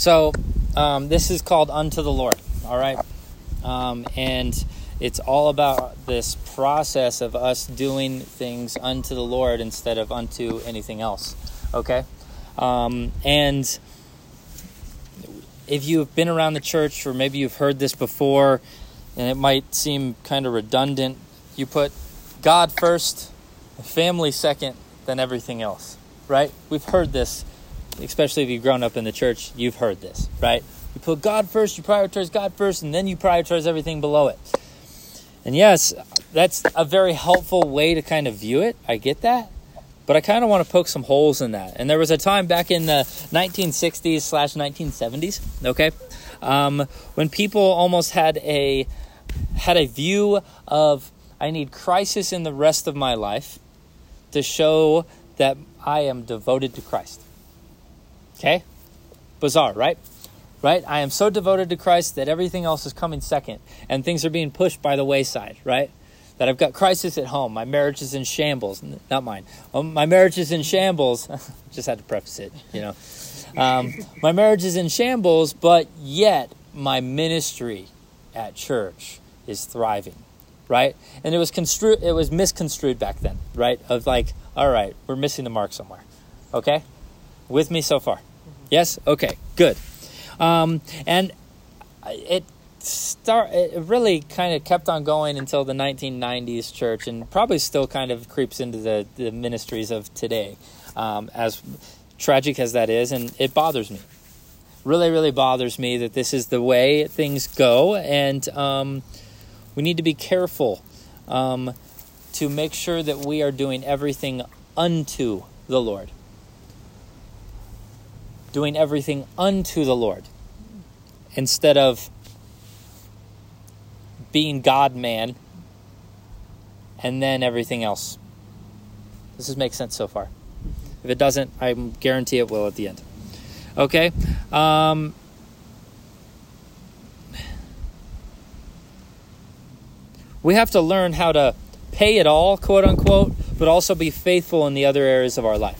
So, um, this is called Unto the Lord, all right? Um, and it's all about this process of us doing things unto the Lord instead of unto anything else, okay? Um, and if you've been around the church or maybe you've heard this before and it might seem kind of redundant, you put God first, family second, then everything else, right? We've heard this, especially if you've grown up in the church, you've heard this, right? You put God first, you prioritize God first, and then you prioritize everything below it. And yes, that's a very helpful way to kind of view it. I get that. But I kind of want to poke some holes in that. And there was a time back in the 1960s slash 1970s, okay, um, when people almost had a had a view of I need crisis in the rest of my life to show that I am devoted to Christ. Okay? Bizarre, right? Right? I am so devoted to Christ that everything else is coming second and things are being pushed by the wayside, right? That I've got crisis at home. My marriage is in shambles. Not mine. Um, my marriage is in shambles. Just had to preface it, you know. Um, my marriage is in shambles, but yet my ministry at church is thriving, right? And it was construed, it was misconstrued back then, right? Of like, all right, we're missing the mark somewhere. Okay, with me so far? Yes. Okay. Good. Um, and it start it really kind of kept on going until the 1990s church, and probably still kind of creeps into the the ministries of today, um, as tragic as that is, and it bothers me. Really, really bothers me that this is the way things go, and um, we need to be careful um, to make sure that we are doing everything unto the Lord. Doing everything unto the Lord instead of being God man and then everything else. Does this make sense so far? If it doesn't, I guarantee it will at the end. Okay? Um, we have to learn how to pay it all, quote unquote, but also be faithful in the other areas of our life.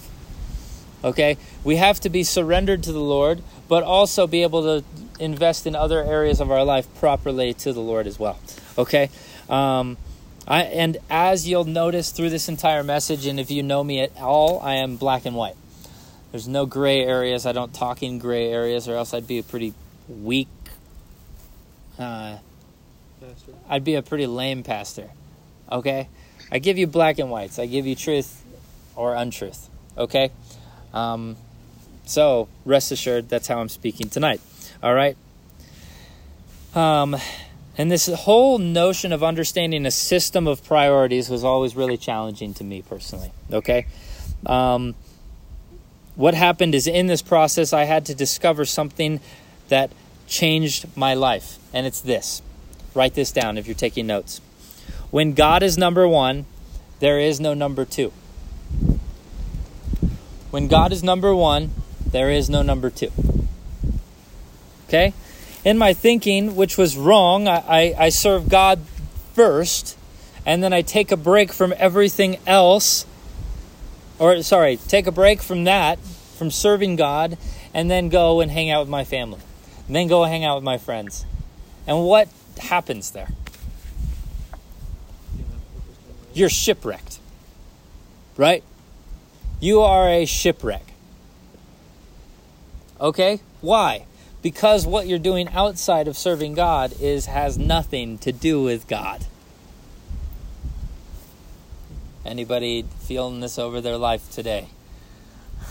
Okay? We have to be surrendered to the Lord, but also be able to invest in other areas of our life properly to the Lord as well. Okay? Um, I, and as you'll notice through this entire message, and if you know me at all, I am black and white. There's no gray areas. I don't talk in gray areas, or else I'd be a pretty weak. Uh, I'd be a pretty lame pastor. Okay? I give you black and whites. I give you truth or untruth. Okay? Um, so rest assured, that's how I'm speaking tonight. All right? Um, and this whole notion of understanding a system of priorities was always really challenging to me personally. Okay? Um, what happened is in this process, I had to discover something that changed my life. And it's this write this down if you're taking notes. When God is number one, there is no number two. When God is number one, there is no number two. Okay? In my thinking, which was wrong, I, I, I serve God first, and then I take a break from everything else. Or, sorry, take a break from that, from serving God, and then go and hang out with my family. And then go hang out with my friends. And what happens there? You're shipwrecked. Right? You are a shipwreck. Okay? Why? Because what you're doing outside of serving God is has nothing to do with God. Anybody feeling this over their life today?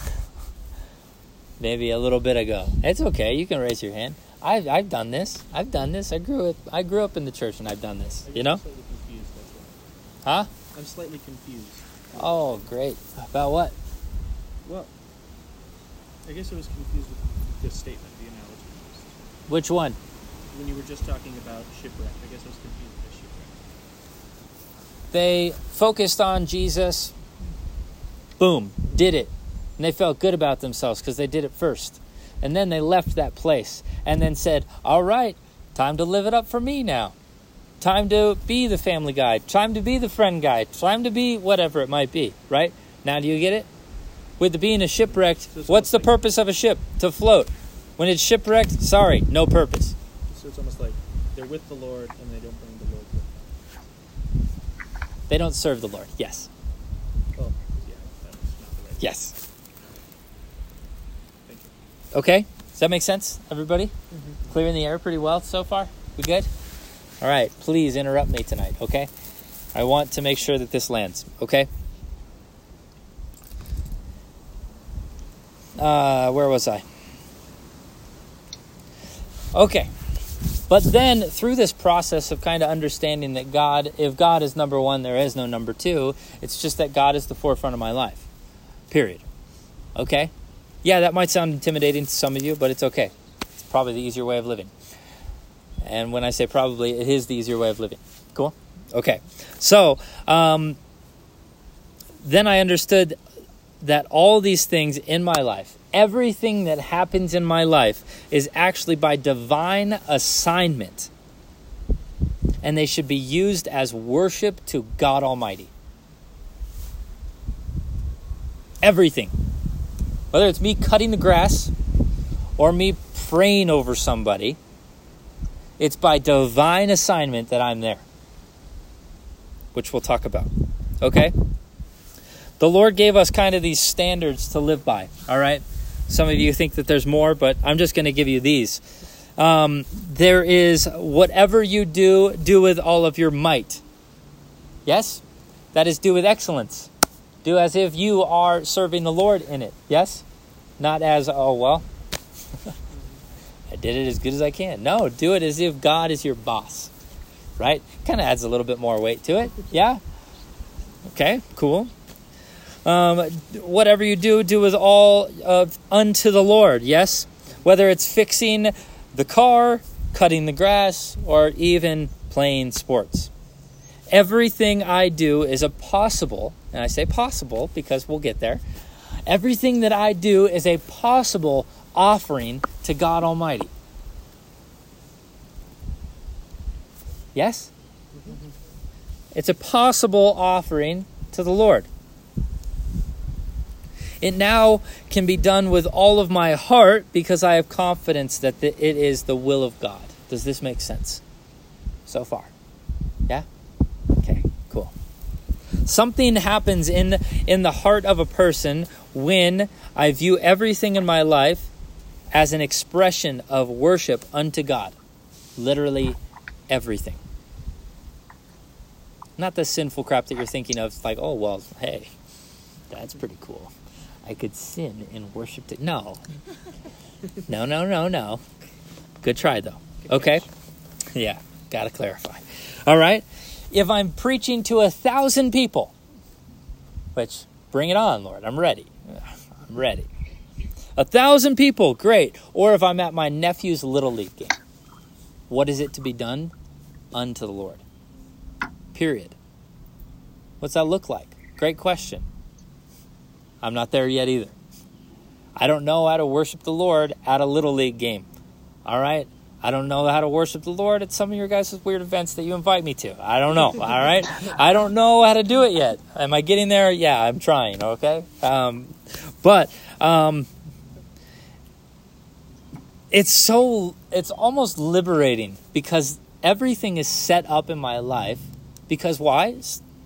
Maybe a little bit ago. It's okay. You can raise your hand. I've I've done this. I've done this. I grew up I grew up in the church and I've done this. You know? Huh? I'm slightly confused. Oh, great. About what? Well, I guess I was confused with the statement, the analogy. Which one? When you were just talking about shipwreck, I guess I was confused with shipwreck. They focused on Jesus. Boom, did it. And they felt good about themselves because they did it first. And then they left that place and then said, All right, time to live it up for me now. Time to be the family guy. Time to be the friend guy. Time to be whatever it might be, right? Now, do you get it? With the being a shipwrecked, what's the purpose of a ship? To float. When it's shipwrecked, sorry, no purpose. So it's almost like they're with the Lord and they don't bring the Lord with them. They don't serve the Lord. Yes. Oh, yeah, that was not the right. Yes. Thank you. Okay? Does that make sense, everybody? Mm-hmm. Clearing the air pretty well so far? We good? All right, please interrupt me tonight, okay? I want to make sure that this lands, okay? Uh, where was I? Okay. But then through this process of kind of understanding that God, if God is number one, there is no number two, it's just that God is the forefront of my life. Period. Okay? Yeah, that might sound intimidating to some of you, but it's okay. It's probably the easier way of living. And when I say probably, it is the easier way of living. Cool? Okay. So, um, then I understood that all these things in my life, everything that happens in my life, is actually by divine assignment. And they should be used as worship to God Almighty. Everything. Whether it's me cutting the grass or me praying over somebody, it's by divine assignment that I'm there, which we'll talk about. Okay? The Lord gave us kind of these standards to live by, all right? Some of you think that there's more, but I'm just going to give you these. Um, there is whatever you do, do with all of your might. Yes? That is do with excellence. Do as if you are serving the Lord in it. Yes? Not as, oh, well, I did it as good as I can. No, do it as if God is your boss. Right? Kind of adds a little bit more weight to it. Yeah? Okay, cool. Um, whatever you do, do with all of unto the Lord. Yes? Whether it's fixing the car, cutting the grass, or even playing sports. Everything I do is a possible, and I say possible because we'll get there. Everything that I do is a possible offering to God Almighty. Yes? Mm-hmm. It's a possible offering to the Lord. It now can be done with all of my heart because I have confidence that the, it is the will of God. Does this make sense so far? Yeah? Okay, cool. Something happens in in the heart of a person when I view everything in my life as an expression of worship unto God. Literally everything. Not the sinful crap that you're thinking of, like, oh, well, hey, that's pretty cool. I could sin and worship. To- no. No, no, no, no. Good try, though. Okay? Yeah, gotta clarify. All right? If I'm preaching to a thousand people, which, bring it on, Lord, I'm ready. I'm ready. A thousand people, great. Or if I'm at my nephew's little league game, what is it to be done? Unto the Lord. Period. What's that look like? Great question. I'm not there yet either. I don't know how to worship the Lord at a little league game. All right? I don't know how to worship the Lord at some of your guys' weird events that you invite me to. I don't know. All right? I don't know how to do it yet. Am I getting there? Yeah, I'm trying. Okay? Um, but um, it's so, it's almost liberating because everything is set up in my life. Because why?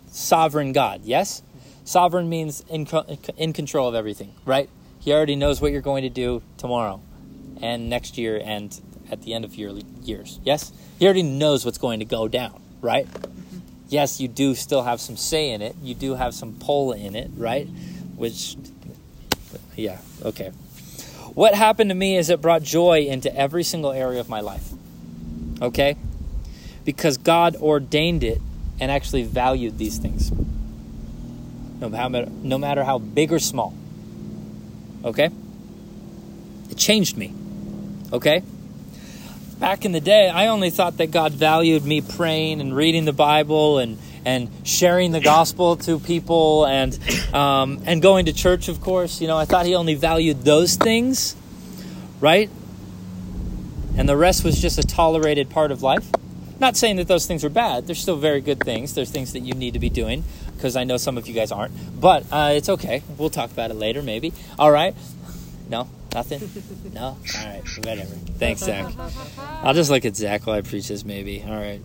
Sovereign God. Yes? Sovereign means in, in control of everything, right? He already knows what you're going to do tomorrow and next year and at the end of your years. Yes? He already knows what's going to go down, right? Yes, you do still have some say in it. You do have some pull in it, right? Which, yeah, okay. What happened to me is it brought joy into every single area of my life, okay? Because God ordained it and actually valued these things no matter, no matter how big or small. Okay? It changed me. Okay? Back in the day, I only thought that God valued me praying and reading the Bible and, and sharing the gospel to people and, um, and going to church, of course. You know, I thought He only valued those things, right? And the rest was just a tolerated part of life. Not saying that those things are bad. They're still very good things. There's things that you need to be doing because I know some of you guys aren't. But uh, it's okay. We'll talk about it later, maybe. All right. No? Nothing? No? All right, whatever. Thanks, Zach. I'll just look at Zach while I preach this, maybe. All right.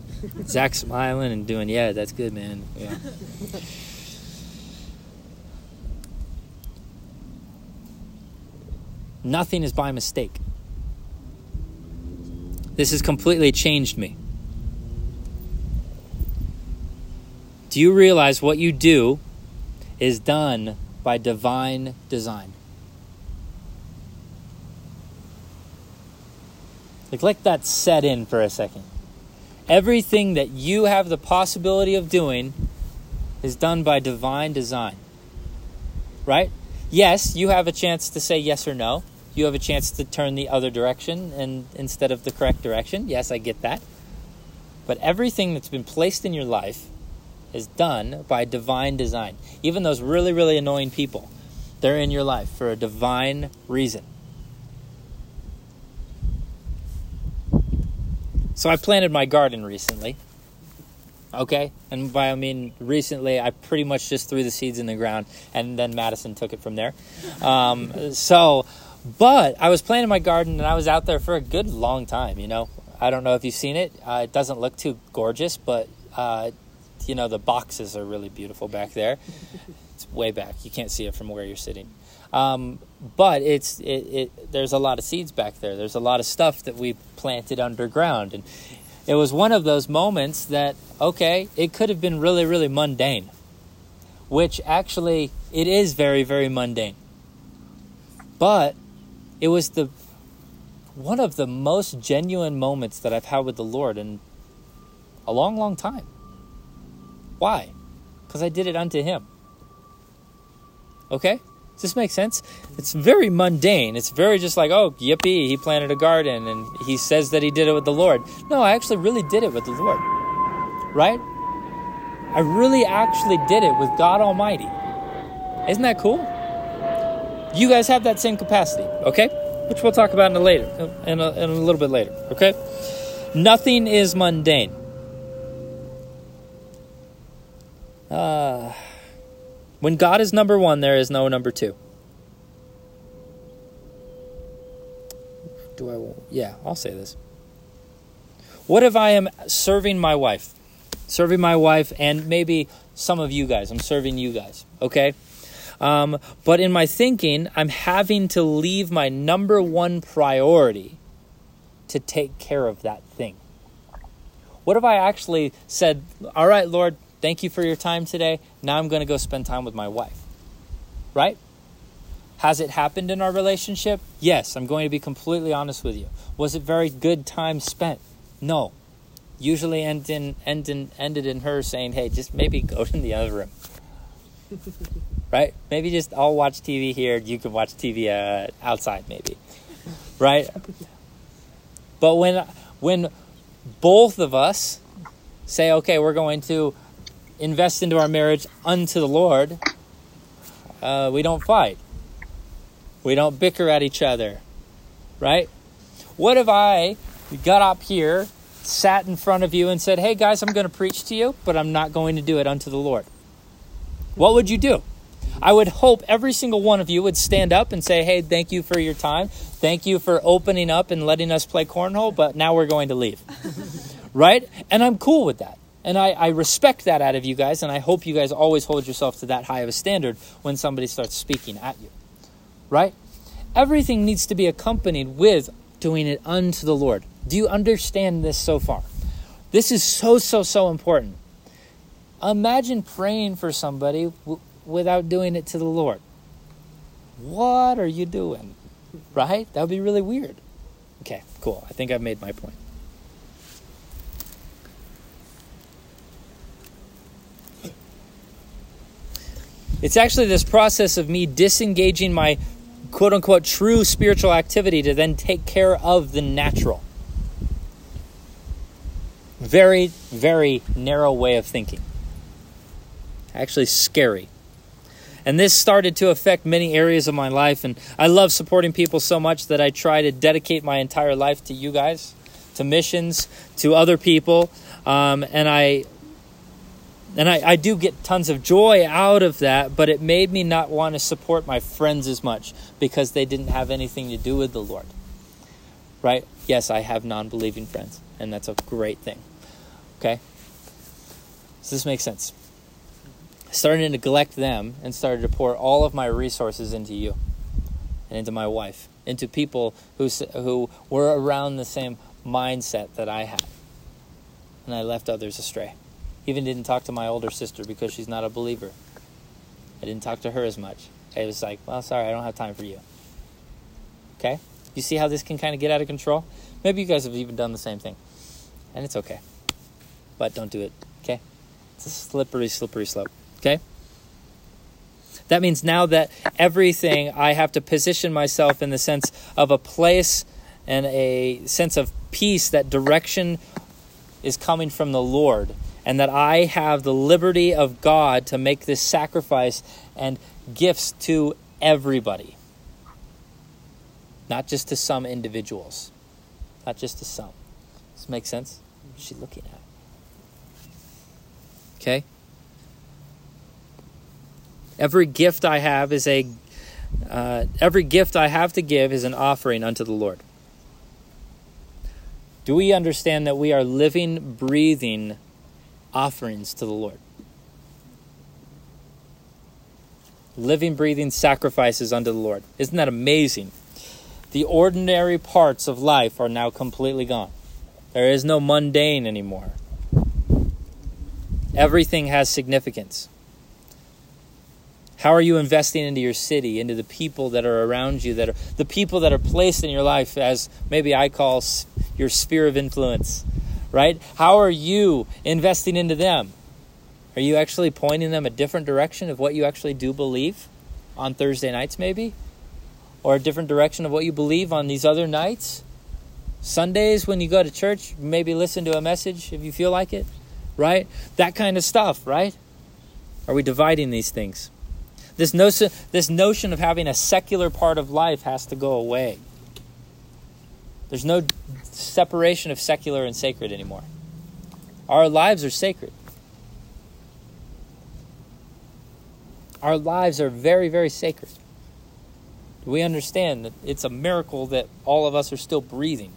Zach's smiling and doing, yeah, that's good, man. Yeah. Nothing is by mistake. This has completely changed me. Do you realize what you do is done by divine design? Like, let that set in for a second. Everything that you have the possibility of doing is done by divine design. Right? Yes, you have a chance to say yes or no. You have a chance to turn the other direction and instead of the correct direction. Yes, I get that. But everything that's been placed in your life is done by divine design. Even those really, really annoying people, they're in your life for a divine reason. So I planted my garden recently. Okay? And by I mean recently, I pretty much just threw the seeds in the ground and then Madison took it from there. Um, so, but I was planting my garden and I was out there for a good long time, you know. I don't know if you've seen it. Uh, it doesn't look too gorgeous, but uh, you know the boxes are really beautiful back there. It's way back. You can't see it from where you're sitting. Um, but it's it, it, there's a lot of seeds back there. There's a lot of stuff that we planted underground, and it was one of those moments that okay, it could have been really really mundane, which actually it is very very mundane. But it was the one of the most genuine moments that I've had with the Lord in a long long time. Why? Because I did it unto Him. Okay? Does this make sense? It's very mundane. It's very just like, oh, yippee, he planted a garden and he says that he did it with the Lord. No, I actually really did it with the Lord. Right? I really actually did it with God Almighty. Isn't that cool? You guys have that same capacity, okay? Which we'll talk about in a later, in a, in a little bit later, okay? Nothing is mundane. Uh, when God is number one, there is no number two. Do I? Yeah, I'll say this. What if I am serving my wife? Serving my wife, and maybe some of you guys. I'm serving you guys, okay? Um, but in my thinking, I'm having to leave my number one priority to take care of that thing. What if I actually said, All right, Lord, Thank you for your time today. Now I'm going to go spend time with my wife. Right? Has it happened in our relationship? Yes, I'm going to be completely honest with you. Was it very good time spent? No. Usually end in, end in, ended in her saying, hey, just maybe go to the other room. right? Maybe just I'll watch TV here. You can watch TV uh, outside, maybe. Right? But when when both of us say, okay, we're going to invest into our marriage unto the Lord, uh, we don't fight. We don't bicker at each other, right? What if I got up here, sat in front of you, and said, Hey guys, I'm going to preach to you, but I'm not going to do it unto the Lord? What would you do? I would hope every single one of you would stand up and say, Hey, thank you for your time. Thank you for opening up and letting us play cornhole, but now we're going to leave. right? And I'm cool with that. And I, I, respect that out of you guys, and I hope you guys always hold yourself to that high of a standard when somebody starts speaking at you. Right? Everything needs to be accompanied with doing it unto the Lord. Do you understand this so far? This is so, so, so important. Imagine praying for somebody w- without doing it to the Lord. What are you doing? Right? That would be really weird. Okay, cool. I think I've made my point. It's actually this process of me disengaging my quote unquote true spiritual activity to then take care of the natural. Very, very narrow way of thinking. Actually, scary. And this started to affect many areas of my life. And I love supporting people so much that I try to dedicate my entire life to you guys, to missions, to other people. Um, and I And I, I do get tons of joy out of that, but it made me not want to support my friends as much because they didn't have anything to do with the Lord. Right? Yes, I have non believing friends, and that's a great thing. Okay? Does this make sense? I started to neglect them and started to pour all of my resources into you and into my wife, into people who, who were around the same mindset that I had. And I left others astray. Even didn't talk to my older sister because she's not a believer. I didn't talk to her as much. I was like, well, sorry, I don't have time for you. Okay? You see how this can kind of get out of control? Maybe you guys have even done the same thing. And it's okay. But don't do it. Okay? It's a slippery, slippery slope. Okay? That means now that everything, I have to position myself in the sense of a place and a sense of peace, that direction is coming from the Lord, and that I have the liberty of God to make this sacrifice and gifts to everybody, not just to some individuals, not just to some. Does this make sense? What's she looking at? Okay? Every gift I have is a uh, every gift I have to give is an offering unto the Lord. Do we understand that we are living, breathing offerings to the Lord? Living, breathing sacrifices unto the Lord. Isn't that amazing? The ordinary parts of life are now completely gone. There is no mundane anymore. Everything has significance. How are you investing into your city, into the people that are around you, that are the people that are placed in your life as maybe I call your sphere of influence, right? How are you investing into them? Are you actually pointing them a different direction of what you actually do believe on Thursday nights, maybe? Or a different direction of what you believe on these other nights? Sundays, when you go to church, maybe listen to a message if you feel like it, right? That kind of stuff, right? Are we dividing these things? This notion, this notion of having a secular part of life has to go away. There's no separation of secular and sacred anymore. Our lives are sacred. Our lives are very, very sacred. We understand that it's a miracle that all of us are still breathing?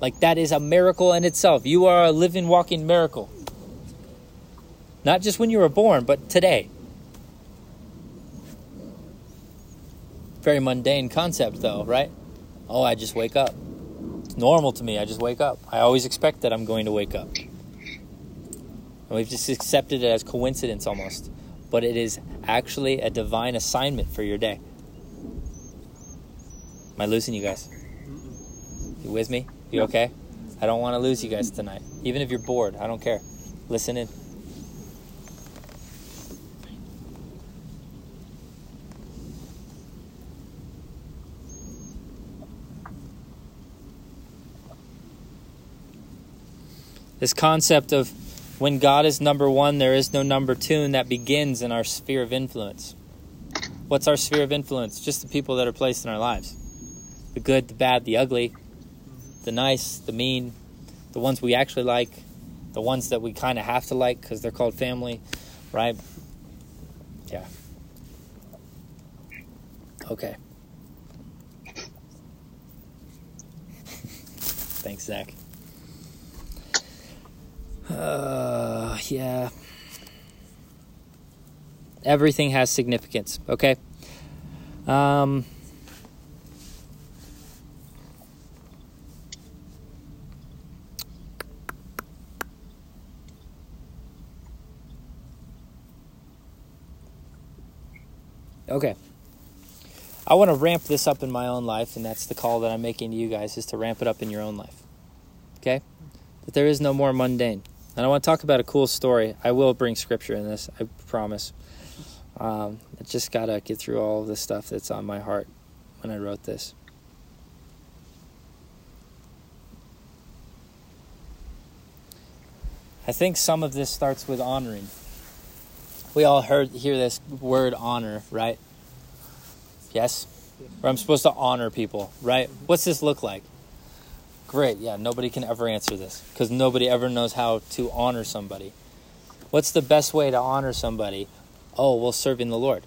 Like, that is a miracle in itself. You are a living, walking miracle. Not just when you were born, but today. very mundane concept, though, right? Oh, I just wake up. It's normal to me. I just wake up. I always expect that I'm going to wake up. And we've just accepted it as coincidence almost. But it is actually a divine assignment for your day. Am I losing you guys? You with me? You okay? I don't want to lose you guys tonight. Even if you're bored, I don't care. Listen in. This concept of when God is number one, there is no number two, and that begins in our sphere of influence. What's our sphere of influence? Just the people that are placed in our lives the good, the bad, the ugly, the nice, the mean, the ones we actually like, the ones that we kind of have to like because they're called family, right? Yeah. Okay. Thanks, Zach. Uh, yeah. Everything has significance, okay? Um, okay. I want to ramp this up in my own life, and that's the call that I'm making to you guys is to ramp it up in your own life. Okay? That there is no more mundane. And I want to talk about a cool story. I will bring scripture in this, I promise. Um, I just got to get through all of the stuff that's on my heart when I wrote this. I think some of this starts with honoring. We all heard hear this word honor, right? Yes? Where I'm supposed to honor people, right? What's this look like? Great, yeah, nobody can ever answer this because nobody ever knows how to honor somebody. What's the best way to honor somebody? Oh, well, serving the Lord.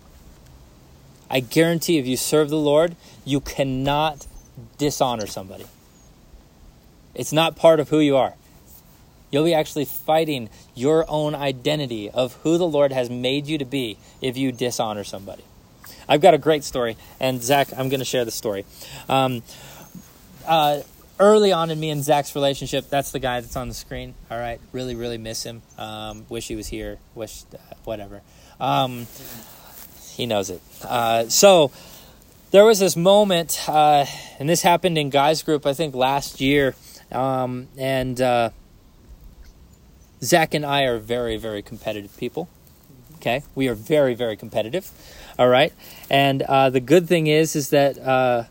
I guarantee if you serve the Lord, you cannot dishonor somebody. It's not part of who you are. You'll be actually fighting your own identity of who the Lord has made you to be if you dishonor somebody. I've got a great story, and Zach, I'm going to share the story. Um, uh, early on in me and Zach's relationship, that's the guy that's on the screen. All right, really, really miss him. Um, wish he was here. Wish uh, whatever. Um, he knows it. Uh, so there was this moment, uh, and this happened in guys group, I think last year, um, and uh, Zach and I are very, very competitive people. Okay, we are very, very competitive. All right, and uh, the good thing is, is that uh,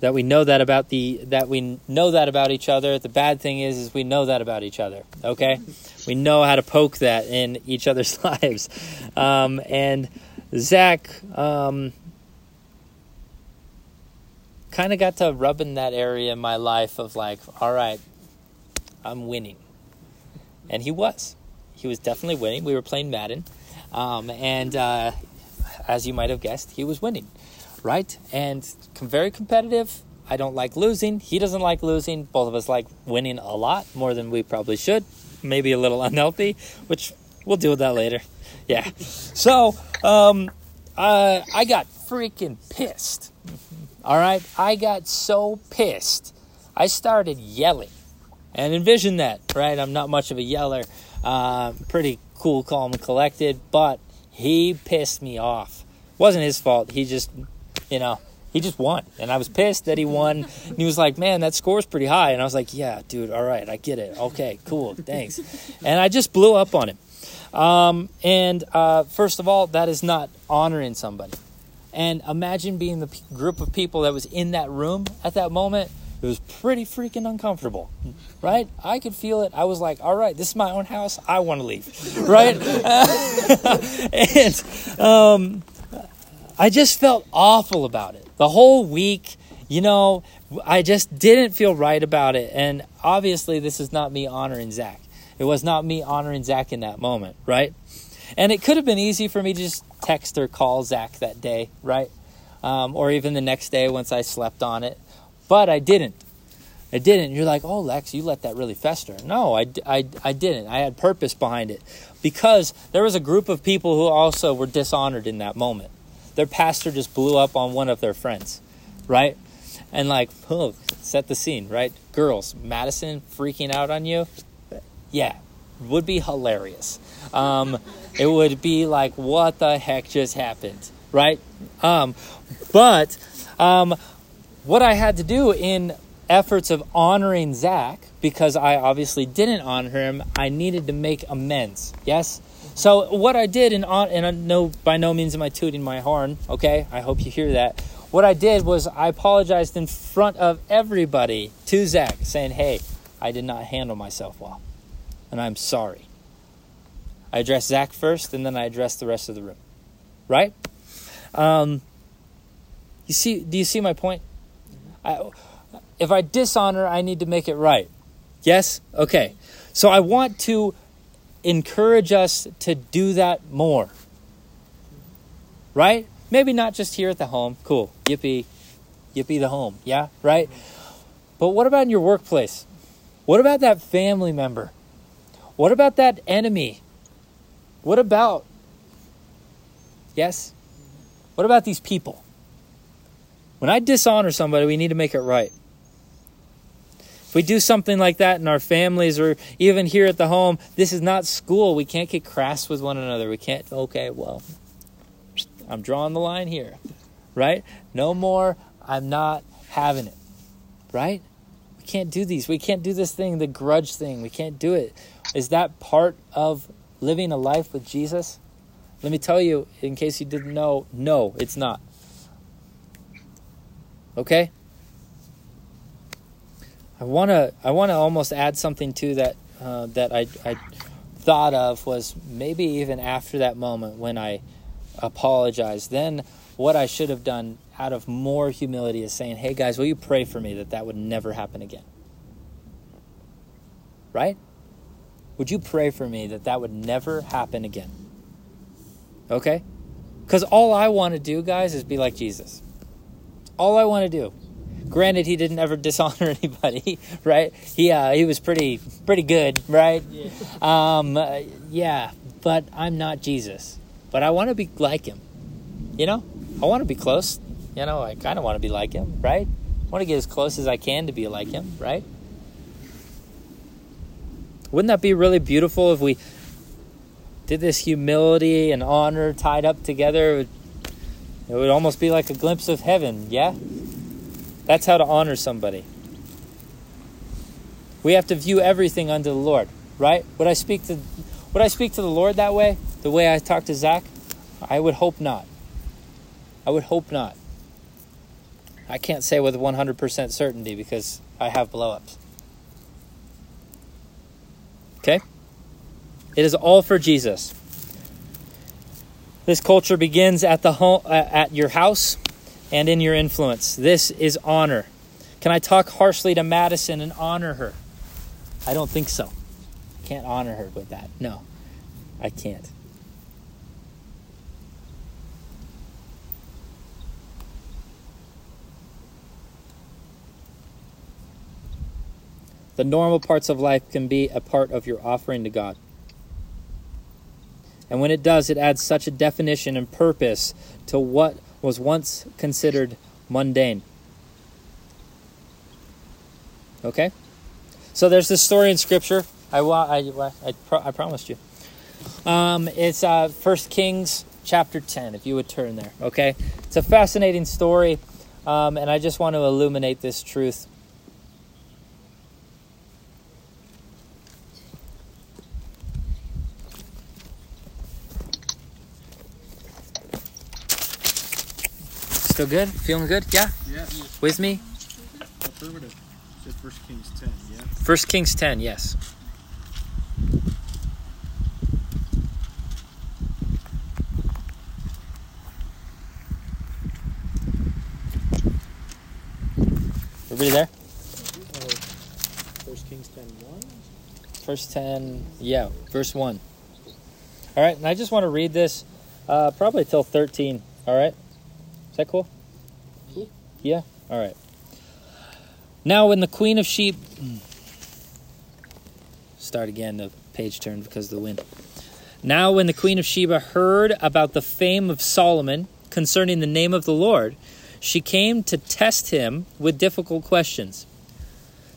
that we know that about the that we know that about each other. The bad thing is, is we know that about each other. Okay, we know how to poke that in each other's lives, um, and Zach. Um, kind of got to rub in that area in my life of like, all right, I'm winning. And he was. He was definitely winning. We were playing Madden. Um, and uh, as you might have guessed, he was winning, right? And very competitive. I don't like losing. He doesn't like losing. Both of us like winning a lot more than we probably should. Maybe a little unhealthy, which we'll deal with that later. Yeah. So um, uh, I got freaking pissed all right, I got so pissed. I started yelling. And envision that, right? I'm not much of a yeller. Uh, pretty cool, calm, and collected, but he pissed me off. Wasn't his fault. He just, you know, he just won. And I was pissed that he won. And he was like, man, that score's pretty high. And I was like, yeah, dude, all right, I get it. Okay, cool, thanks. And I just blew up on him. Um, and uh, first of all, that is not honoring somebody. And imagine being the group of people that was in that room at that moment. It was pretty freaking uncomfortable, right? I could feel it. I was like, all right, this is my own house. I want to leave, right? and um, I just felt awful about it. The whole week, you know, I just didn't feel right about it. And obviously, this is not me honoring Zach. It was not me honoring Zach in that moment, right? And it could have been easy for me to just text or call Zach that day, right? Um, or even the next day once I slept on it. But I didn't. I didn't. You're like, oh, Lex, you let that really fester. No, I, I, I didn't. I had purpose behind it because there was a group of people who also were dishonored in that moment. Their pastor just blew up on one of their friends, right? And like, oh, set the scene, right? Girls, Madison freaking out on you. Yeah, would be hilarious. Um, it would be like, what the heck just happened, right? Um, but um, what I had to do in efforts of honoring Zach, because I obviously didn't honor him, I needed to make amends. Yes. So what I did, and and no, by no means am I tooting my horn. Okay, I hope you hear that. What I did was I apologized in front of everybody to Zach, saying, "Hey, I did not handle myself well, and I'm sorry." I addressed Zach first, and then I addressed the rest of the room. Right? Um, you see? Do you see my point? I, if I dishonor, I need to make it right. Yes. Okay. So I want to encourage us to do that more. Right? Maybe not just here at the home. Cool. Yippee. Yippee the home. Yeah. Right. But what about in your workplace? What about that family member? What about that enemy what about, yes? What about these people? When I dishonor somebody, we need to make it right. We do something like that in our families or even here at the home, this is not school. We can't get crass with one another. We can't, okay, well, I'm drawing the line here, right? No more, I'm not having it, right? We can't do these. We can't do this thing, the grudge thing. We can't do it. Is that part of living a life with Jesus? Let me tell you, in case you didn't know, no, it's not. Okay? I want to I want to almost add something to that uh, that I, I thought of was maybe even after that moment when I apologized. Then what I should have done out of more humility is saying, "Hey guys, will you pray for me that that would never happen again?" Right? would you pray for me that that would never happen again? Okay? Because all I want to do, guys, is be like Jesus. All I want to do. Granted, he didn't ever dishonor anybody, right? He uh, he was pretty pretty good, right? Yeah. Um, uh, yeah, but I'm not Jesus. But I want to be like him. You know, I want to be close. You know, I kind of want to be like him, right? I want to get as close as I can to be like him, right? Wouldn't that be really beautiful if we did this humility and honor tied up together? It would, it would almost be like a glimpse of heaven, yeah? That's how to honor somebody. We have to view everything unto the Lord, right? Would I speak to would I speak to the Lord that way? The way I talk to Zach? I would hope not. I would hope not. I can't say with 100% certainty because I have blowups. Okay? It is all for Jesus. This culture begins at the home, uh, at your house and in your influence. This is honor. Can I talk harshly to Madison and honor her? I don't think so. Can't honor her with that. No, I can't. The normal parts of life can be a part of your offering to God. And when it does, it adds such a definition and purpose to what was once considered mundane. Okay? So there's this story in Scripture. I, I, I, pro- I promised you. Um, it's uh, 1 Kings chapter 10, if you would turn there. Okay? It's a fascinating story, um, and I just want to illuminate this truth. Still good? Feeling good? Yeah? Yeah. With me? Affirmative. Said First Kings ten. Yeah. First Kings 10, yes. Everybody there? First Kings ten one. First 10, yeah, verse 1. All right, and I just want to read this uh, probably till 13. All right? Is that cool? Cool. Yeah? All right. Now, when the queen of sheep. Hmm. Start again, the page turned because of the wind. Now, when the queen of Sheba heard about the fame of Solomon concerning the name of the Lord, she came to test him with difficult questions.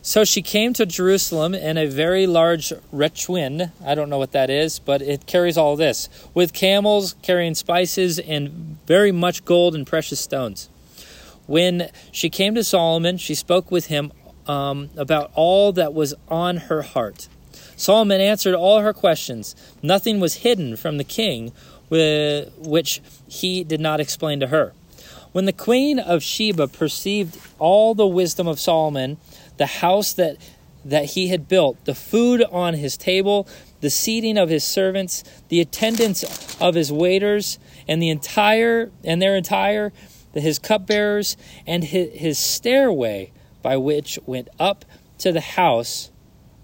So she came to Jerusalem in a very large retwin. I don't know what that is, but it carries all this with camels carrying spices and very much gold and precious stones. When she came to Solomon, she spoke with him um, about all that was on her heart. Solomon answered all her questions. Nothing was hidden from the king, which he did not explain to her. When the queen of Sheba perceived all the wisdom of Solomon, the house that that he had built, the food on his table, the seating of his servants, the attendance of his waiters, and the entire and their entire his cupbearers, and his, his stairway by which went up to the house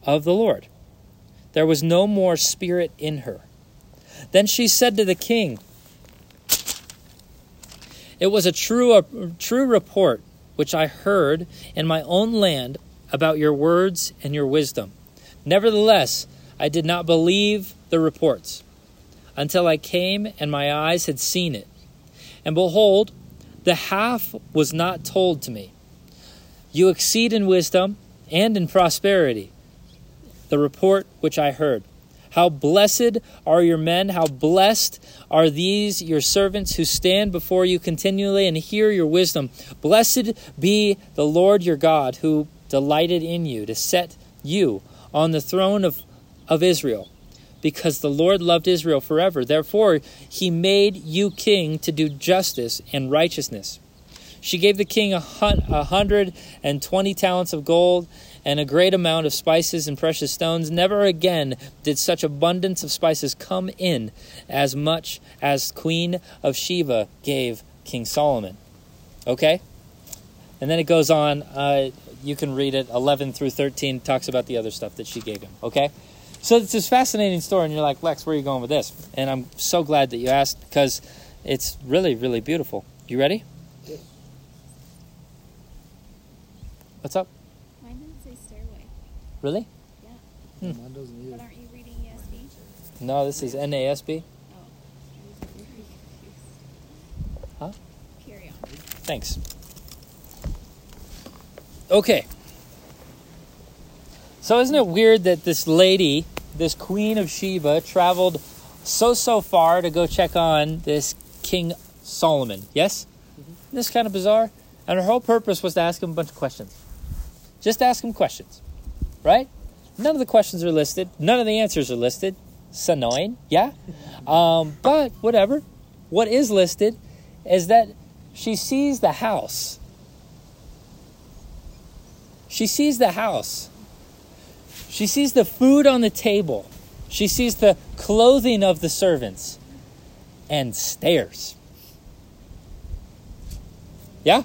of the Lord. There was no more spirit in her. Then she said to the king, It was a true, a true report which I heard in my own land about your words and your wisdom. Nevertheless, I did not believe the reports until I came and my eyes had seen it. And behold, the half was not told to me. You exceed in wisdom and in prosperity, the report which I heard. How blessed are your men, how blessed are these your servants who stand before you continually and hear your wisdom. Blessed be the Lord your God, who delighted in you to set you on the throne of, of Israel. Because the Lord loved Israel forever. Therefore, he made you king to do justice and righteousness. She gave the king a hundred and twenty talents of gold and a great amount of spices and precious stones. Never again did such abundance of spices come in as much as Queen of Sheba gave King Solomon. Okay? And then it goes on. Uh, you can read it. 11 through 13 talks about the other stuff that she gave him. Okay? So it's this fascinating story, and you're like, Lex, where are you going with this? And I'm so glad that you asked because it's really, really beautiful. You ready? Yes. What's up? Mine didn't say stairway. Really? Yeah. Hmm. Mine doesn't But aren't you reading ESV? No, this is NASB. Oh. I was very confused. Huh? Carry on. Thanks. Okay. So isn't it weird that this lady, this Queen of Sheba, traveled so so far to go check on this King Solomon? Yes? Isn't this kind of bizarre? And her whole purpose was to ask him a bunch of questions. Just ask him questions. Right? None of the questions are listed. None of the answers are listed. It's annoying, yeah? Um, but whatever. What is listed is that she sees the house. She sees the house. She sees the food on the table. She sees the clothing of the servants and stairs. Yeah?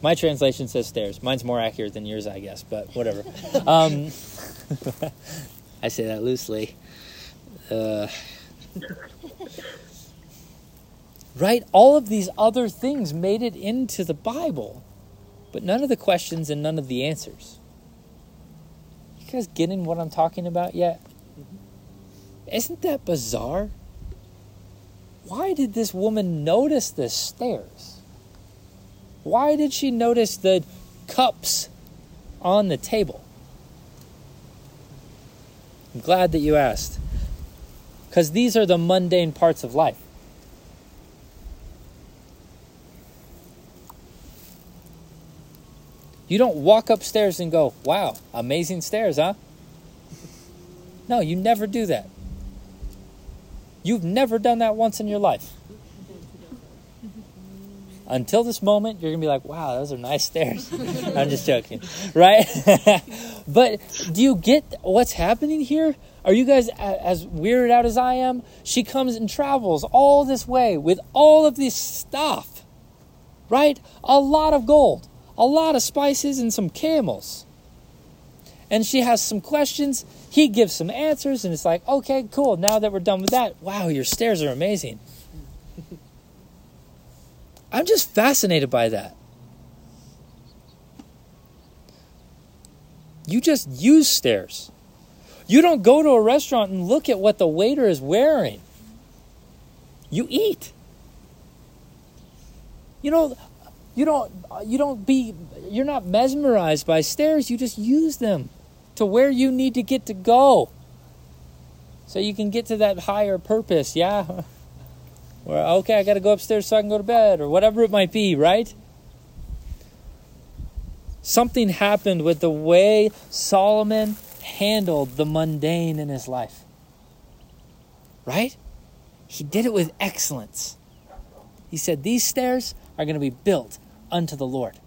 My translation says stairs. Mine's more accurate than yours, I guess, but whatever. um, I say that loosely. Uh, right? All of these other things made it into the Bible, but none of the questions and none of the answers. You guys getting what I'm talking about yet? Mm-hmm. Isn't that bizarre? Why did this woman notice the stairs? Why did she notice the cups on the table? I'm glad that you asked. Because these are the mundane parts of life. You don't walk upstairs and go, wow, amazing stairs, huh? No, you never do that. You've never done that once in your life. Until this moment, you're going to be like, wow, those are nice stairs. I'm just joking, right? but do you get what's happening here? Are you guys as weirded out as I am? She comes and travels all this way with all of this stuff, right? A lot of gold, a lot of spices, and some camels. And she has some questions. He gives some answers, and it's like, okay, cool. Now that we're done with that, wow, your stairs are amazing. I'm just fascinated by that. You just use stairs. You don't go to a restaurant and look at what the waiter is wearing. You eat. You know, you don't you don't be you're not mesmerized by stairs, you just use them to where you need to get to go. So you can get to that higher purpose, yeah? Or okay, I got to go upstairs so I can go to bed or whatever it might be, right? Something happened with the way Solomon handled the mundane in his life. Right? He did it with excellence. He said, These stairs are going to be built unto the Lord.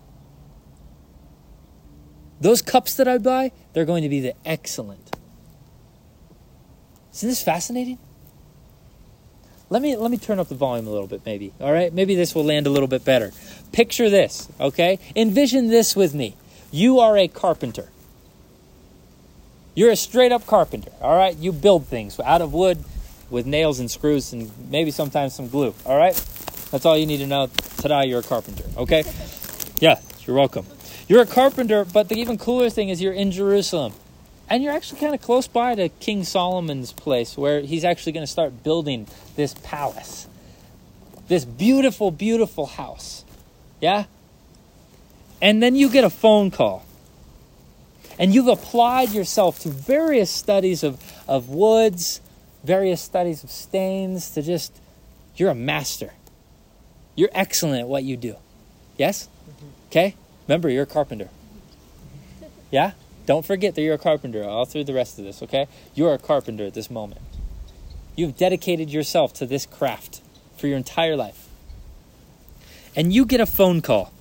Those cups that I buy, they're going to be the excellent. Isn't this fascinating? Let me let me turn up the volume a little bit, maybe. All right, maybe this will land a little bit better. Picture this, okay? Envision this with me. You are a carpenter. You're a straight up carpenter. All right, you build things out of wood with nails and screws and maybe sometimes some glue. All right, that's all you need to know. Today, you're a carpenter. Okay? Yeah, you're welcome. You're a carpenter, but the even cooler thing is you're in Jerusalem. And you're actually kind of close by to King Solomon's place where he's actually going to start building this palace. This beautiful, beautiful house. Yeah? And then you get a phone call. And you've applied yourself to various studies of, of woods, various studies of stains, to just, you're a master. You're excellent at what you do. Yes? Mm-hmm. Okay? Remember, you're a carpenter. Yeah? Don't forget that you're a carpenter all through the rest of this, okay? You're a carpenter at this moment. You've dedicated yourself to this craft for your entire life. And you get a phone call.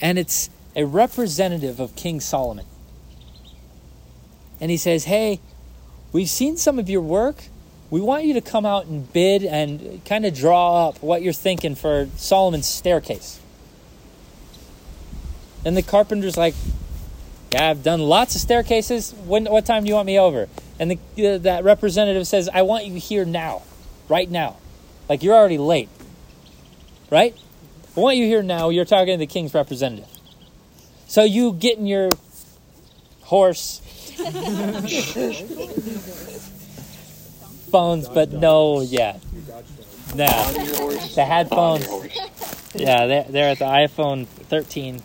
And it's a representative of King Solomon. And he says, Hey, we've seen some of your work. We want you to come out and bid and kind of draw up what you're thinking for Solomon's staircase. And the carpenter's like, Yeah, I've done lots of staircases. When, what time do you want me over? And the, uh, that representative says, I want you here now, right now. Like you're already late, right? I want you here now. You're talking to the king's representative. So you get in your horse, phones, but no, yeah. Nah, the headphones. Yeah, they're, they're at the iPhone 13.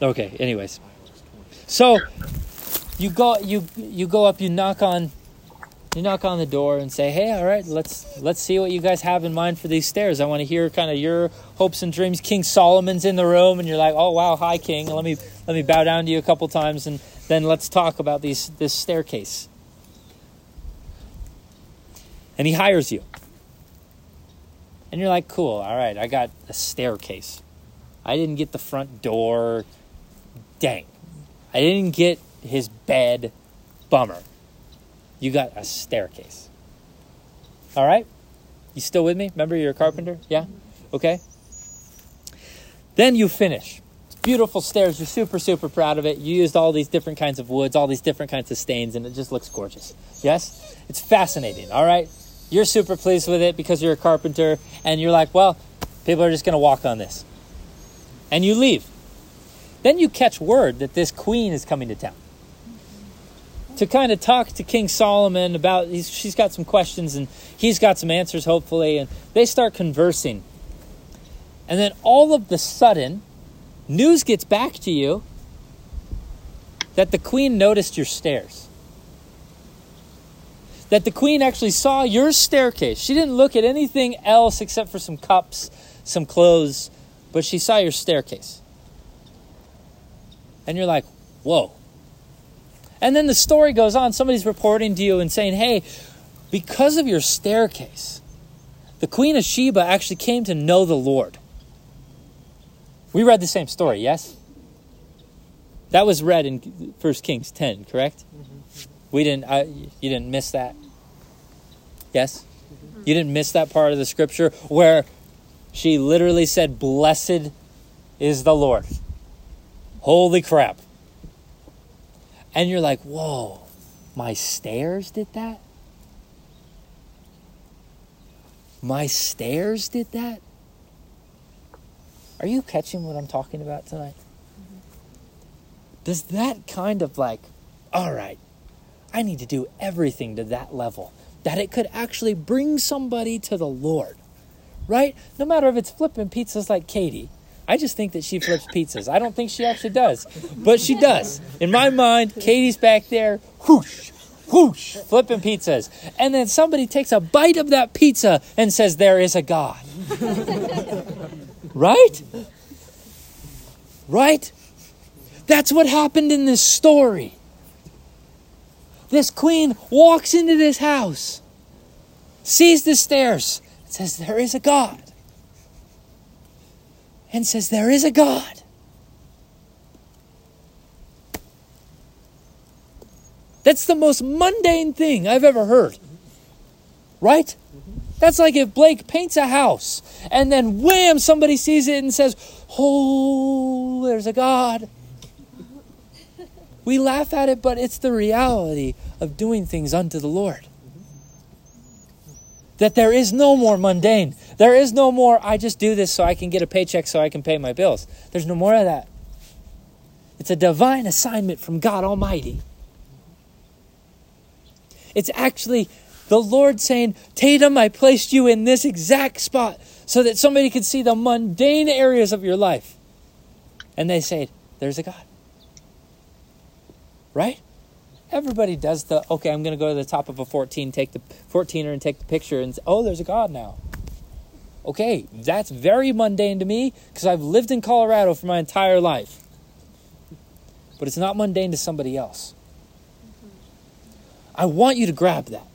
Okay, anyways. So you go you you go up, you knock on you knock on the door and say, "Hey, all right, let's let's see what you guys have in mind for these stairs. I want to hear kind of your hopes and dreams." King Solomon's in the room, and you're like, "Oh wow, hi, King. Let me let me bow down to you a couple times, and then let's talk about these this staircase." And he hires you, and you're like, "Cool, all right, I got a staircase. I didn't get the front door. Dang, I didn't get his bed. Bummer." you got a staircase. All right? You still with me? Remember you're a carpenter? Mm-hmm. Yeah? Okay? Then you finish. It's beautiful stairs. You're super, super proud of it. You used all these different kinds of woods, all these different kinds of stains, and it just looks gorgeous. Yes? It's fascinating. All right? You're super pleased with it because you're a carpenter, and you're like, well, people are just going to walk on this. And you leave. Then you catch word that this queen is coming to town to kind of talk to King Solomon about he's, she's got some questions and he's got some answers hopefully and they start conversing. And then all of the sudden news gets back to you that the queen noticed your stairs. That the queen actually saw your staircase. She didn't look at anything else except for some cups, some clothes, but she saw your staircase. And you're like, "Whoa." And then the story goes on. Somebody's reporting to you and saying, hey, because of your staircase, the Queen of Sheba actually came to know the Lord. We read the same story, yes? That was read in 1 Kings 10, correct? Mm-hmm. We didn't, I, you didn't miss that? Yes? You didn't miss that part of the scripture where she literally said, Blessed is the Lord. Holy crap and you're like, whoa, my stairs did that? My stairs did that? Are you catching what I'm talking about tonight? Mm-hmm. Does that kind of like, all right, I need to do everything to that level that it could actually bring somebody to the Lord, right? No matter if it's flipping pizzas like Katie I just think that she flips pizzas. I don't think she actually does, but she does. In my mind, Katie's back there, whoosh, whoosh, flipping pizzas. And then somebody takes a bite of that pizza and says, There is a God. right? Right? That's what happened in this story. This queen walks into this house, sees the stairs, says, There is a God and says, There is a God. That's the most mundane thing I've ever heard. Right? That's like if Blake paints a house and then wham, somebody sees it and says, Oh, there's a God. We laugh at it, but it's the reality of doing things unto the Lord that there is no more mundane. There is no more, I just do this so I can get a paycheck so I can pay my bills. There's no more of that. It's a divine assignment from God Almighty. It's actually the Lord saying, Tatum, I placed you in this exact spot so that somebody could see the mundane areas of your life. And they say, There's a God. Right? Everybody does the okay. I'm going to go to the top of a 14, take the 14er, and take the picture, and oh, there's a God now. Okay, that's very mundane to me because I've lived in Colorado for my entire life. But it's not mundane to somebody else. I want you to grab that.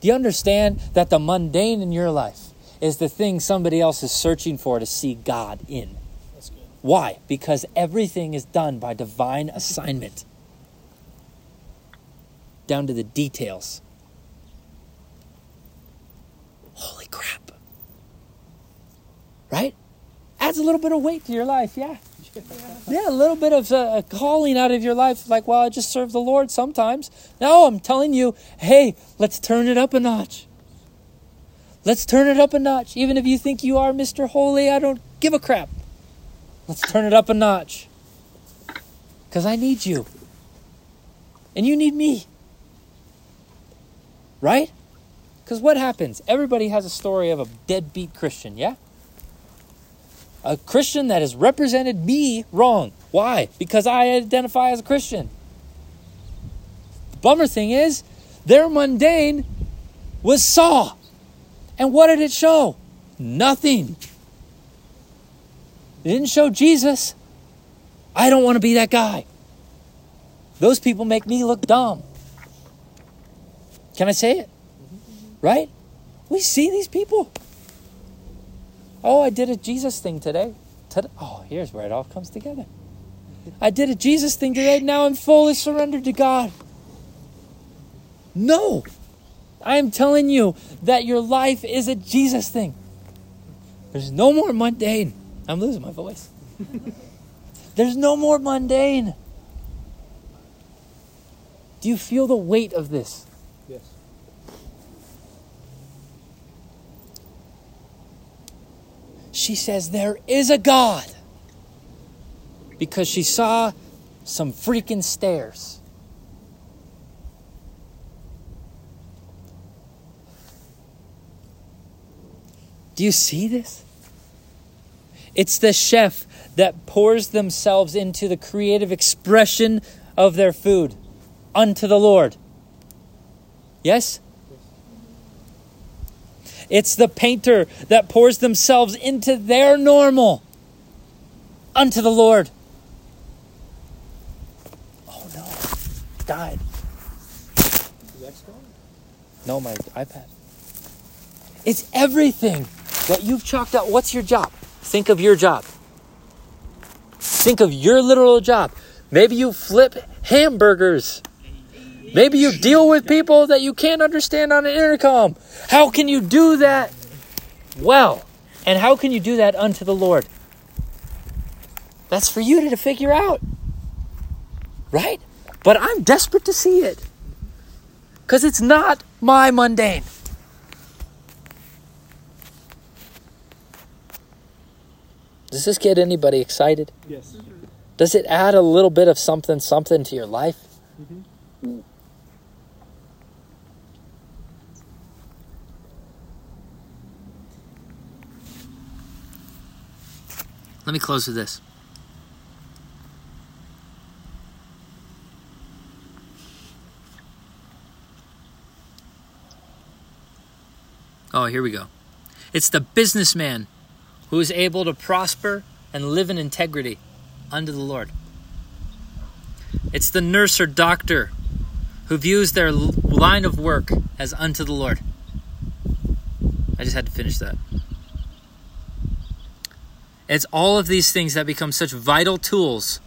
Do you understand that the mundane in your life is the thing somebody else is searching for to see God in? Why? Because everything is done by divine assignment down to the details. Holy crap. Right? Adds a little bit of weight to your life, yeah. Yeah, a little bit of a, a calling out of your life, like, well, I just serve the Lord sometimes. No, I'm telling you, hey, let's turn it up a notch. Let's turn it up a notch. Even if you think you are Mr. Holy, I don't give a crap. Let's turn it up a notch. Because I need you. And you need me. Right? Because what happens? Everybody has a story of a deadbeat Christian, yeah? A Christian that has represented me wrong. Why? Because I identify as a Christian. The bummer thing is, their mundane was Saw. And what did it show? Nothing. It didn't show Jesus. I don't want to be that guy. Those people make me look dumb. Can I say it? Right? We see these people. Oh, I did a Jesus thing today. Today- Oh, here's where it all comes together. I did a Jesus thing today. Now I'm fully surrendered to God. No. I am telling you that your life is a Jesus thing. There's no more mundane. I'm losing my voice. There's no more mundane. Do you feel the weight of this? Yes. She says there is a God because she saw some freaking stairs. Do you see this? It's the chef that pours themselves into the creative expression of their food unto the Lord. Yes? It's the painter that pours themselves into their normal unto the Lord. Oh no, died. No, my iPad. It's everything that you've chalked out. What's your job? Think of your job. Think of your literal job. Maybe you flip hamburgers. Maybe you deal with people that you can't understand on an intercom. How can you do that well? And how can you do that unto the Lord? That's for you to figure out. Right? But I'm desperate to see it. Because it's not my mundane. Does this get anybody excited? Yes. Does it add a little bit of something, something to your life? Mm-hmm. Let me close with this. Oh, here we go. It's the businessman who is able to prosper and live in integrity unto the Lord. It's the nurse or doctor who views their line of work as unto the Lord. I just had to finish that. It's all of these things that become such vital tools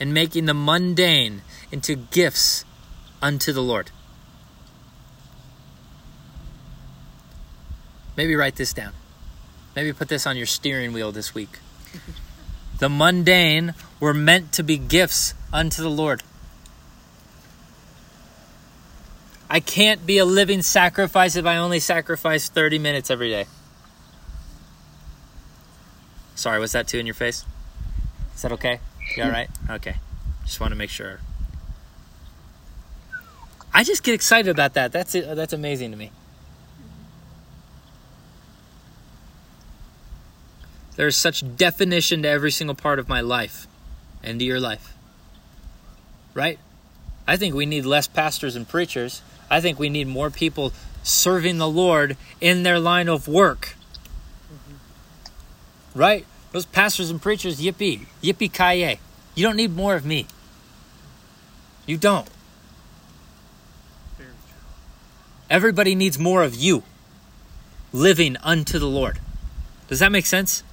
in making the mundane into gifts unto the Lord. Maybe write this down. Maybe put this on your steering wheel this week. The mundane were meant to be gifts unto the Lord. I can't be a living sacrifice if I only sacrifice 30 minutes every day. Sorry, was that too in your face? Is that okay? You all right? Okay. Just want to make sure. I just get excited about that. That's it. That's amazing to me. There's such definition to every single part of my life and to your life. Right? I think we need less pastors and preachers. I think we need more people serving the Lord in their line of work. Mm-hmm. Right? Those pastors and preachers, yippee, yippee ki You don't need more of me. You don't. Everybody needs more of you living unto the Lord. Does that make sense?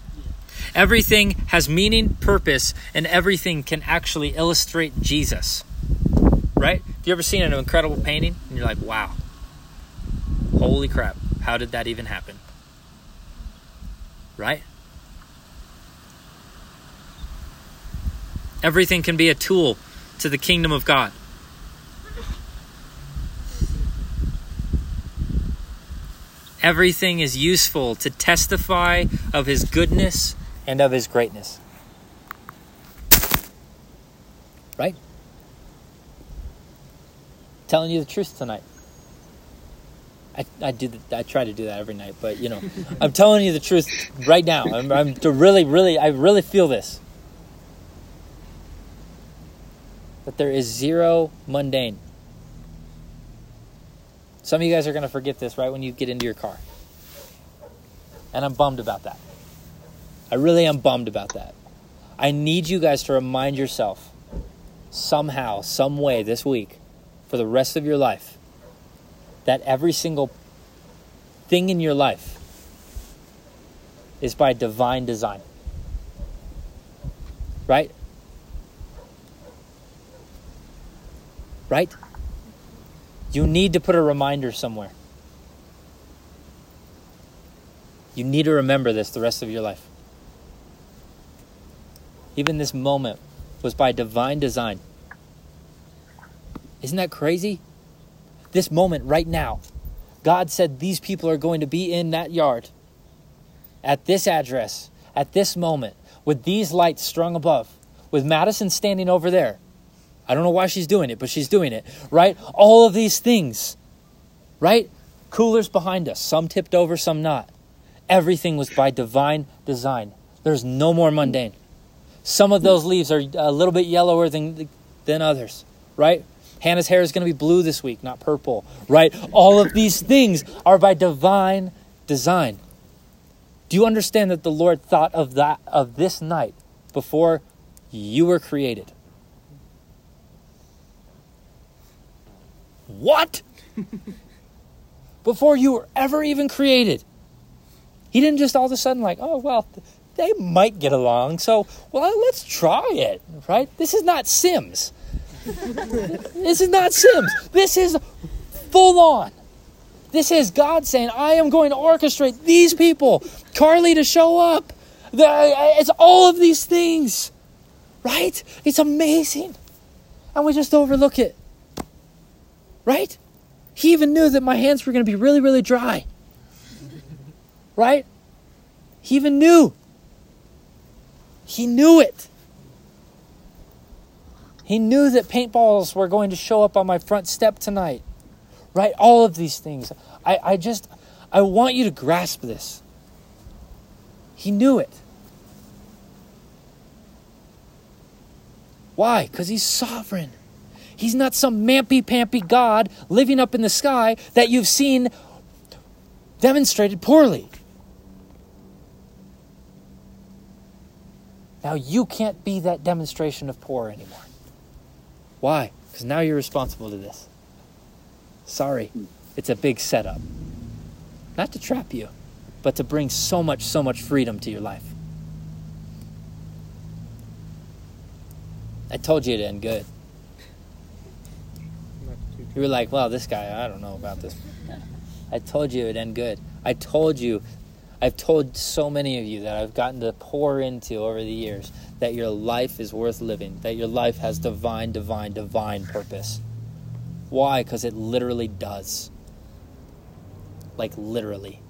Everything has meaning, purpose, and everything can actually illustrate Jesus. Right? Have you ever seen an incredible painting and you're like, wow, holy crap, how did that even happen? Right? Everything can be a tool to the kingdom of God. Everything is useful to testify of his goodness and of his greatness. Right? Telling you the truth tonight. I, I do th- I try to do that every night, but you know, I'm telling you the truth right now. I'm, I'm to really, really, I really feel this. That there is zero mundane. Some of you guys are going to forget this right when you get into your car. And I'm bummed about that. I really am bummed about that. I need you guys to remind yourself somehow, some way this week, for the rest of your life, that every single thing in your life is by divine design. Right? Right? You need to put a reminder somewhere. You need to remember this the rest of your life. Even this moment was by divine design. Isn't that crazy? This moment right now, God said these people are going to be in that yard at this address, at this moment, with these lights strung above, with Madison standing over there. I don't know why she's doing it, but she's doing it, right? All of these things, right? Coolers behind us, some tipped over, some not. Everything was by divine design. There's no more mundane. Some of those leaves are a little bit yellower than, than others, right? Hannah's hair is going to be blue this week, not purple, right? All of these things are by divine design. Do you understand that the Lord thought of that of this night before you were created? What? before you were ever even created. He didn't just all of a sudden like, oh well, they might get along, so well let's try it, right? This is not Sims. this is not Sims. This is full on. This is God saying, I am going to orchestrate these people, Carly to show up. Uh, it's all of these things, right? It's amazing. And we just overlook it, right? He even knew that my hands were going to be really, really dry, right? He even knew. He knew it. He knew that paintballs were going to show up on my front step tonight. Right? All of these things. I, I just, I want you to grasp this. He knew it. Why? Because he's sovereign. He's not some mampy pampy God living up in the sky that you've seen demonstrated poorly. Now you can't be that demonstration of poor anymore. Why? Because now you're responsible to this. Sorry, it's a big setup. Not to trap you, but to bring so much, so much freedom to your life. I told you it'd end good. You were like, well, this guy, I don't know about this. I told you it'd end good. I told you, I've told so many of you that I've gotten to pour into over the years that your life is worth living, that your life has divine, divine, divine purpose. Why? Because it literally does. Like, literally.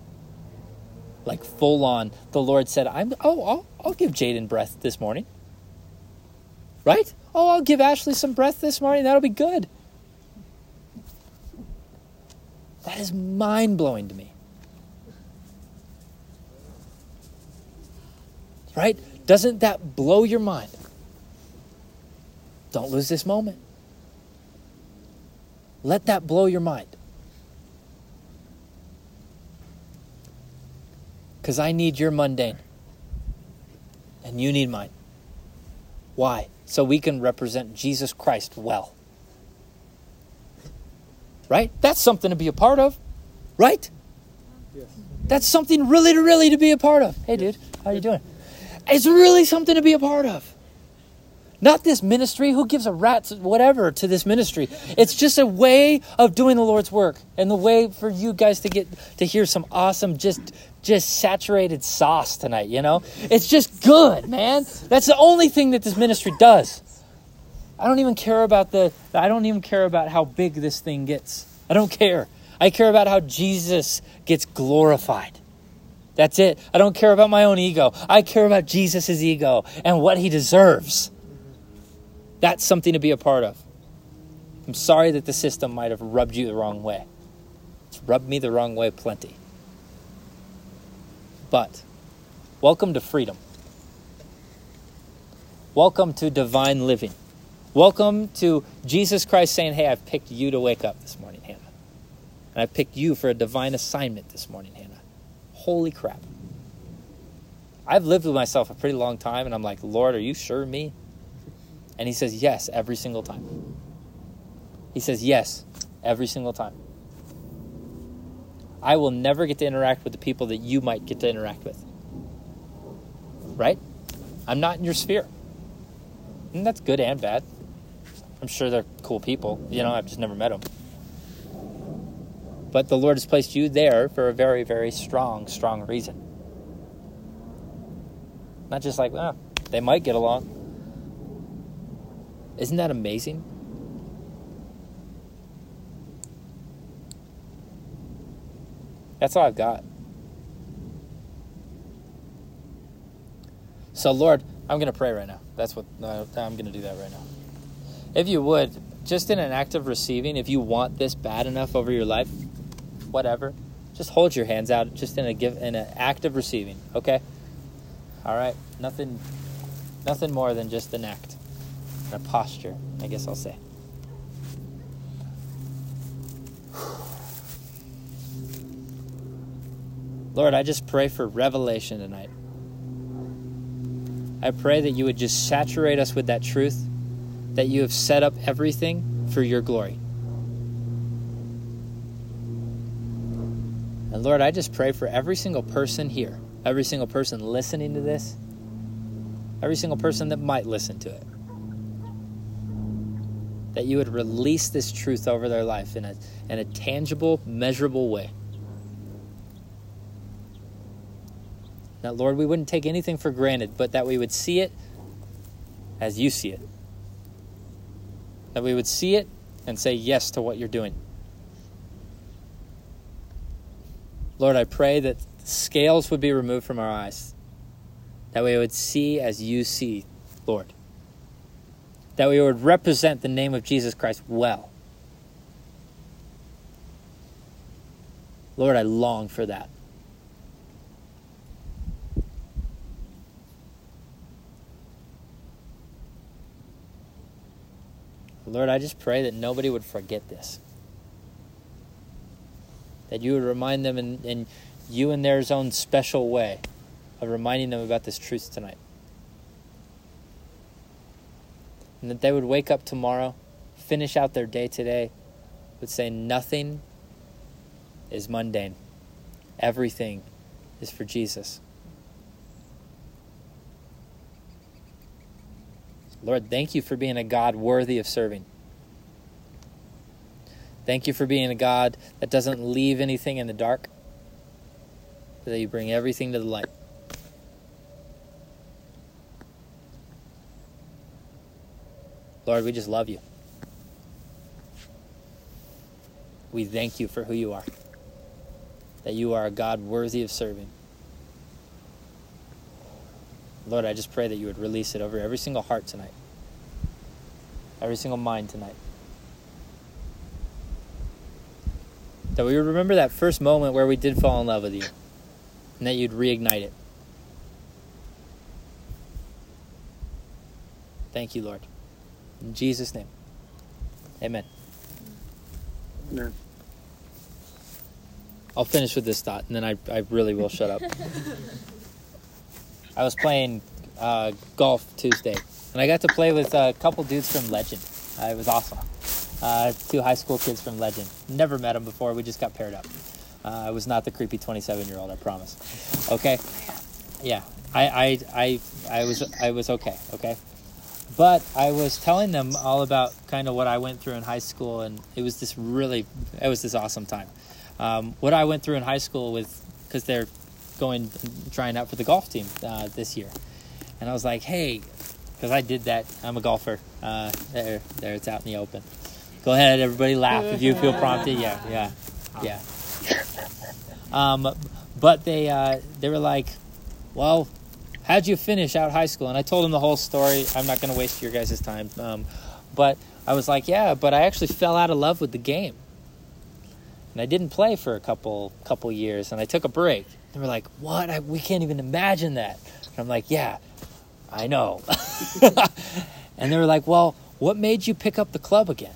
Like, full on. The Lord said, I'm, oh, I'll, I'll give Jaden breath this morning. Right? Oh, I'll give Ashley some breath this morning. That'll be good. That is mind blowing to me. Right? Doesn't that blow your mind? Don't lose this moment. Let that blow your mind. Because I need your mundane. And you need mine. Why? So we can represent Jesus Christ well. Right? That's something to be a part of. Right? Yes. That's something really, really to be a part of. Hey, dude, how you doing? It's really something to be a part of. Not this ministry. Who gives a rat's whatever to this ministry? It's just a way of doing the Lord's work and the way for you guys to get to hear some awesome, just just saturated sauce tonight. You know, it's just good, man. That's the only thing that this ministry does. I don't even care about the I don't even care about how big this thing gets. I don't care. I care about how Jesus gets glorified. That's it. I don't care about my own ego. I care about Jesus' ego and what he deserves. That's something to be a part of. I'm sorry that the system might have rubbed you the wrong way. It's rubbed me the wrong way plenty. But welcome to freedom. Welcome to divine living. Welcome to Jesus Christ saying, Hey, I've picked you to wake up this morning, Hannah. And I picked you for a divine assignment this morning, Hannah. Holy crap. I've lived with myself a pretty long time, and I'm like, Lord, are you sure me? And He says, Yes, every single time. He says, Yes, every single time. I will never get to interact with the people that you might get to interact with. Right? I'm not in your sphere. And that's good and bad. I'm sure they're cool people. You know, I've just never met them. But the Lord has placed you there for a very, very strong, strong reason. Not just like, well, they might get along. Isn't that amazing? That's all I've got. So, Lord, I'm going to pray right now. That's what uh, I'm going to do that right now. If you would, just in an act of receiving, if you want this bad enough over your life, whatever, just hold your hands out, just in a give in an act of receiving. Okay. All right. Nothing, nothing more than just an act, a posture. I guess I'll say. Lord, I just pray for revelation tonight. I pray that you would just saturate us with that truth, that you have set up everything for your glory. Lord, I just pray for every single person here, every single person listening to this, every single person that might listen to it, that you would release this truth over their life in a, in a tangible, measurable way. That, Lord, we wouldn't take anything for granted, but that we would see it as you see it. That we would see it and say yes to what you're doing. Lord, I pray that scales would be removed from our eyes, that we would see as you see, Lord. That we would represent the name of Jesus Christ well. Lord, I long for that. Lord, I just pray that nobody would forget this. That you would remind them in, in you in their own special way of reminding them about this truth tonight. And that they would wake up tomorrow, finish out their day today, would say, Nothing is mundane, everything is for Jesus. Lord, thank you for being a God worthy of serving. Thank you for being a God that doesn't leave anything in the dark, that you bring everything to the light. Lord, we just love you. We thank you for who you are, that you are a God worthy of serving. Lord, I just pray that you would release it over every single heart tonight, every single mind tonight. That we would remember that first moment where we did fall in love with you, and that you'd reignite it. Thank you, Lord. In Jesus' name, amen. Amen. I'll finish with this thought, and then I, I really will shut up. I was playing uh, golf Tuesday, and I got to play with a couple dudes from Legend. Uh, it was awesome. Uh, two high school kids from Legend. Never met them before. We just got paired up. Uh, I was not the creepy 27 year old. I promise. Okay. Yeah. I, I, I, I was I was okay. Okay. But I was telling them all about kind of what I went through in high school, and it was this really, it was this awesome time. Um, what I went through in high school with, because they're going trying out for the golf team uh, this year, and I was like, hey, because I did that. I'm a golfer. Uh, there, there, it's out in the open. Go ahead, everybody, laugh if you feel prompted. Yeah, yeah, yeah. Um, but they uh, they were like, "Well, how'd you finish out high school?" And I told them the whole story. I'm not going to waste your guys' time, um, but I was like, "Yeah, but I actually fell out of love with the game." and I didn't play for a couple couple years, and I took a break. They were like, "What? I, we can't even imagine that." And I'm like, "Yeah, I know." and they were like, "Well, what made you pick up the club again?"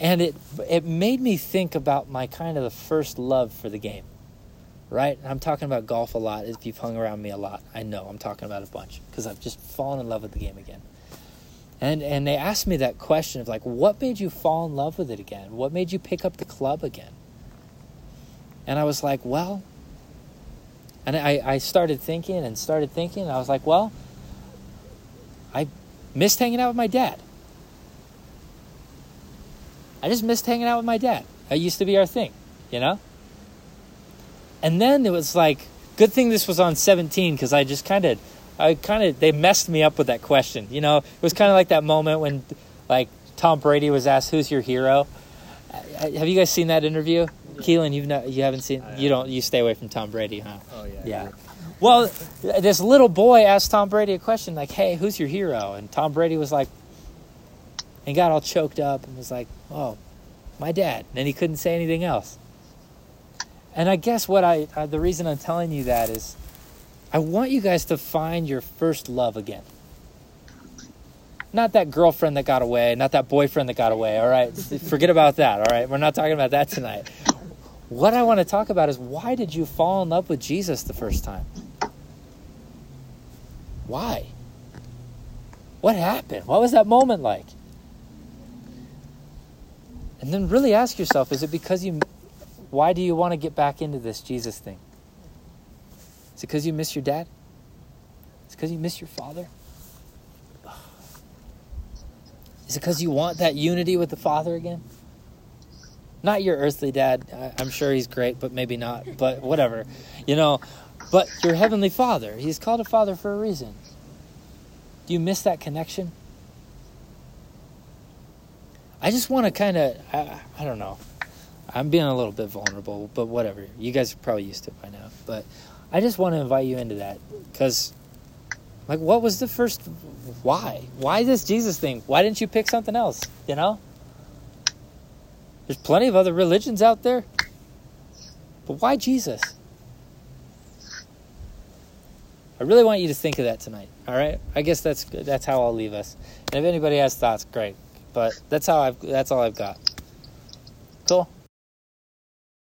And it it made me think about my kind of the first love for the game. Right? I'm talking about golf a lot. If you've hung around me a lot, I know I'm talking about a bunch because I've just fallen in love with the game again. And and they asked me that question of like, what made you fall in love with it again? What made you pick up the club again? And I was like, well, and I, I started thinking and started thinking, and I was like, well, I missed hanging out with my dad. I just missed hanging out with my dad. That used to be our thing, you know? And then it was like, good thing this was on 17 because I just kind of I kind of they messed me up with that question. You know, it was kind of like that moment when like Tom Brady was asked, "Who's your hero?" Have you guys seen that interview? Keelan, you've not, you haven't seen you don't you stay away from Tom Brady, huh? Oh yeah. Yeah. Well, this little boy asked Tom Brady a question like, "Hey, who's your hero?" And Tom Brady was like, and got all choked up and was like, "Oh, my dad." And he couldn't say anything else. And I guess what I uh, the reason I'm telling you that is I want you guys to find your first love again. Not that girlfriend that got away, not that boyfriend that got away, all right? Forget about that, all right? We're not talking about that tonight. What I want to talk about is why did you fall in love with Jesus the first time? Why? What happened? What was that moment like? And then really ask yourself is it because you why do you want to get back into this Jesus thing? Is it because you miss your dad? Is it because you miss your father? Is it because you want that unity with the Father again? Not your earthly dad. I- I'm sure he's great, but maybe not. But whatever. You know, but your heavenly Father. He's called a Father for a reason. Do you miss that connection? I just want to kind of, I, I don't know. I'm being a little bit vulnerable, but whatever. You guys are probably used to it by now. But I just want to invite you into that because, like, what was the first? Why? Why this Jesus thing? Why didn't you pick something else? You know, there's plenty of other religions out there, but why Jesus? I really want you to think of that tonight. All right. I guess that's. That's how I'll leave us. And if anybody has thoughts, great. But that's how I've. That's all I've got. Cool.